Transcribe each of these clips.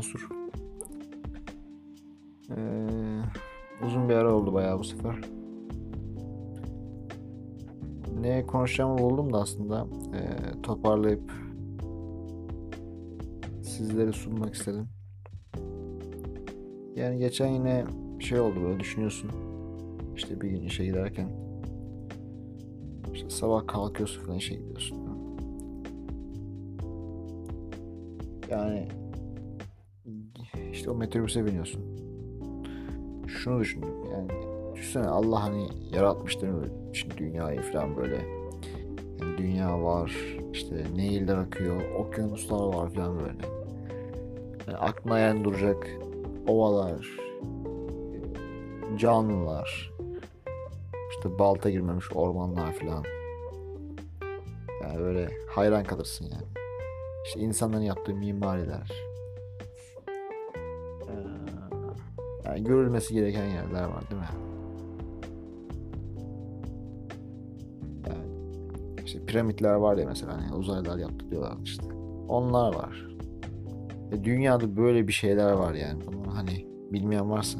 Mansur. Ee, uzun bir ara oldu bayağı bu sefer. Ne konuşacağımı buldum da aslında ee, toparlayıp sizlere sunmak istedim. Yani geçen yine şey oldu böyle düşünüyorsun. İşte bir gün işe giderken işte sabah kalkıyorsun falan işe gidiyorsun. Yani işte o metrobüse biniyorsun. Şunu düşündüm yani düşünsene Allah hani yaratmıştır mı şimdi dünyayı falan böyle. Yani dünya var işte nehirler akıyor okyanuslar var falan böyle. Yani aklına yen duracak ovalar, canlılar, işte balta girmemiş ormanlar falan. Yani böyle hayran kalırsın yani. İşte insanların yaptığı mimariler. Yani görülmesi gereken yerler var değil mi? Yani işte piramitler var ya mesela hani uzaylılar yaptı diyorlar işte. Onlar var. Ve dünyada böyle bir şeyler var yani. Bunu hani bilmeyen varsa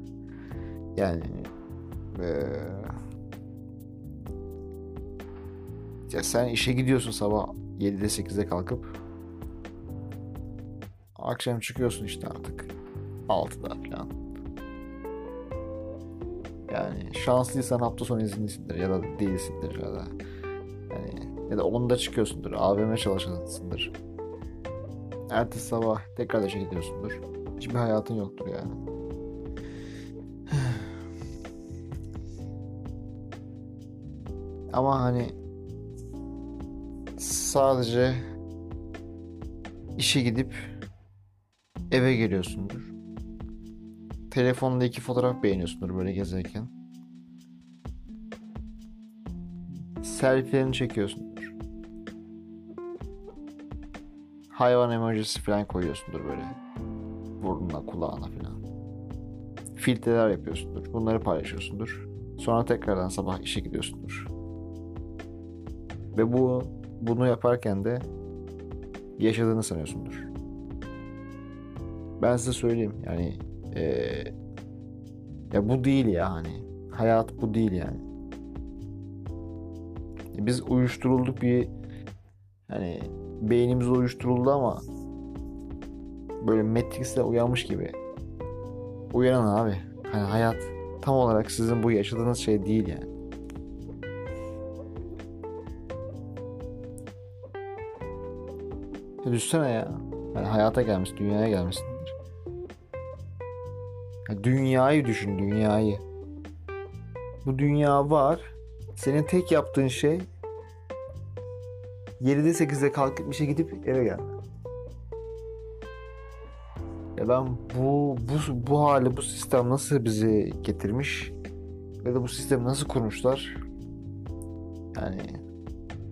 yani ee, ya sen işe gidiyorsun sabah 7'de 8'de kalkıp akşam çıkıyorsun işte artık 6'da falan. Yani şanslıysan hafta sonu izinlisindir ya da değilsindir ya da yani ya da 10'da çıkıyorsundur. AVM çalışansındır. Ertesi sabah tekrar işe gidiyorsundur. Hiçbir hayatın yoktur yani. Ama hani sadece işe gidip eve geliyorsundur. Telefonda iki fotoğraf beğeniyorsundur böyle gezerken. Selfie'lerini çekiyorsundur. Hayvan emojisi falan koyuyorsundur böyle. Burnuna, kulağına falan. Filtreler yapıyorsundur. Bunları paylaşıyorsundur. Sonra tekrardan sabah işe gidiyorsundur. Ve bu bunu yaparken de yaşadığını sanıyorsundur. Ben size söyleyeyim yani ee, ya bu değil ya hani hayat bu değil yani. Biz uyuşturulduk bir hani beynimiz uyuşturuldu ama böyle Matrix'te uyanmış gibi. Uyanın abi. Hani hayat tam olarak sizin bu yaşadığınız şey değil yani. Ya düşünsene ya. Yani hayata gelmiş, dünyaya gelmişsindir. Ya dünyayı düşün, dünyayı. Bu dünya var. Senin tek yaptığın şey 7'de 8'de kalkıp işe gidip eve gel. Ya ben bu bu bu hali bu sistem nasıl bizi getirmiş ya da bu sistemi nasıl kurmuşlar? Yani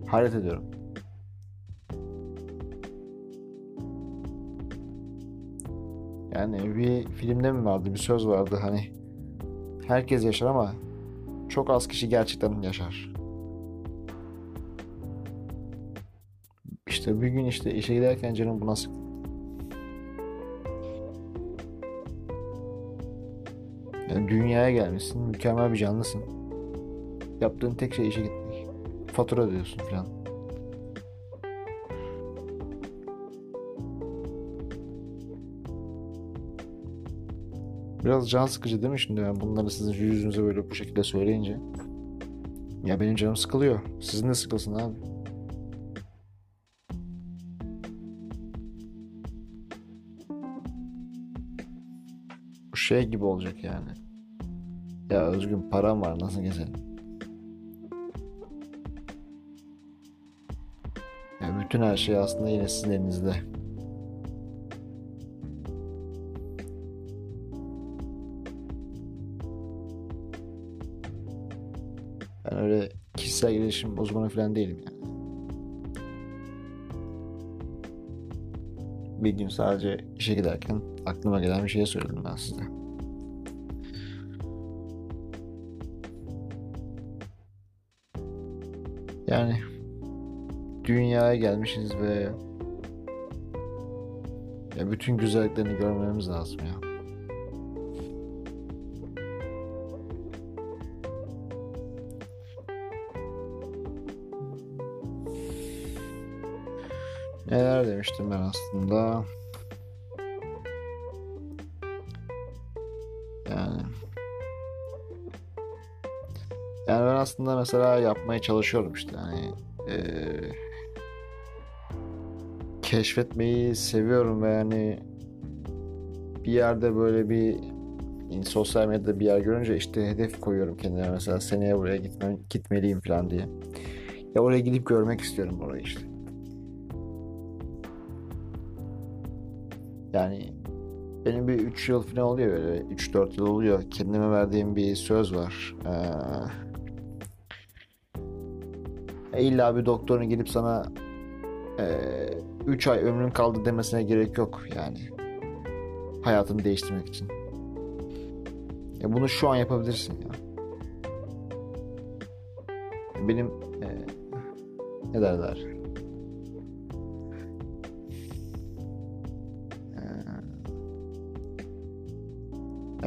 hayret ediyorum. Yani bir filmde mi vardı bir söz vardı hani herkes yaşar ama çok az kişi gerçekten yaşar. İşte bir gün işte işe giderken canım buna sık. Yani dünyaya gelmişsin, mükemmel bir canlısın. Yaptığın tek şey işe gitmek. Fatura ödüyorsun falan. Biraz can sıkıcı değil mi şimdi yani bunları sizin yüzünüze böyle bu şekilde söyleyince. Ya benim canım sıkılıyor. Sizin de sıkılsın abi. Bu şey gibi olacak yani. Ya Özgün param var nasıl gezelim? Ya bütün her şey aslında yine sizin elinizde. Kişisel gelişim uzmanı falan değilim yani. Bir gün sadece işe giderken aklıma gelen bir şey söyledim ben size. Yani dünyaya gelmişiz ve Ya bütün güzelliklerini görmemiz lazım ya. Neler demiştim ben aslında? Yani yani ben aslında mesela yapmaya çalışıyorum işte hani eee, keşfetmeyi seviyorum ve yani bir yerde böyle bir sosyal medyada bir yer görünce işte hedef koyuyorum kendime mesela seneye buraya gitmem, gitmeliyim falan diye. Ya oraya gidip görmek istiyorum orayı işte. Yani benim bir 3 yıl falan oluyor böyle 3-4 yıl oluyor. Kendime verdiğim bir söz var. Ee, illa bir doktorun gidip sana 3 ay ömrün kaldı demesine gerek yok yani. Hayatını değiştirmek için. Ya bunu şu an yapabilirsin ya. Benim e, ne derler?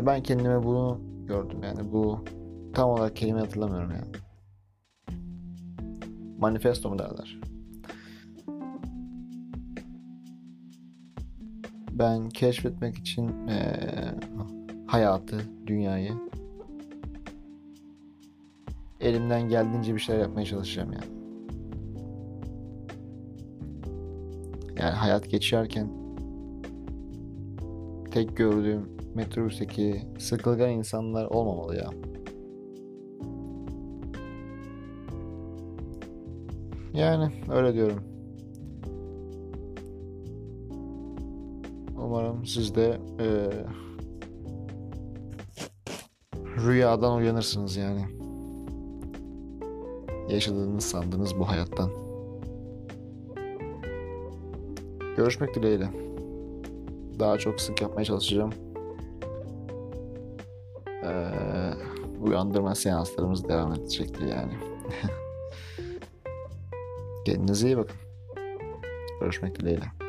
Ben kendime bunu gördüm yani bu tam olarak kelime hatırlamıyorum ya. Manifesto mu derler? Ben keşfetmek için e, hayatı, dünyayı elimden geldiğince bir şeyler yapmaya çalışacağım ya. Yani hayat geçerken tek gördüğüm metrobüsteki sıkılgan insanlar olmamalı ya. Yani öyle diyorum. Umarım siz de e, rüyadan uyanırsınız yani. Yaşadığınız sandığınız bu hayattan. Görüşmek dileğiyle. Daha çok sık yapmaya çalışacağım. Uyandırma seanslarımız devam edecektir yani. Kendinize iyi bakın. Görüşmek dileğiyle.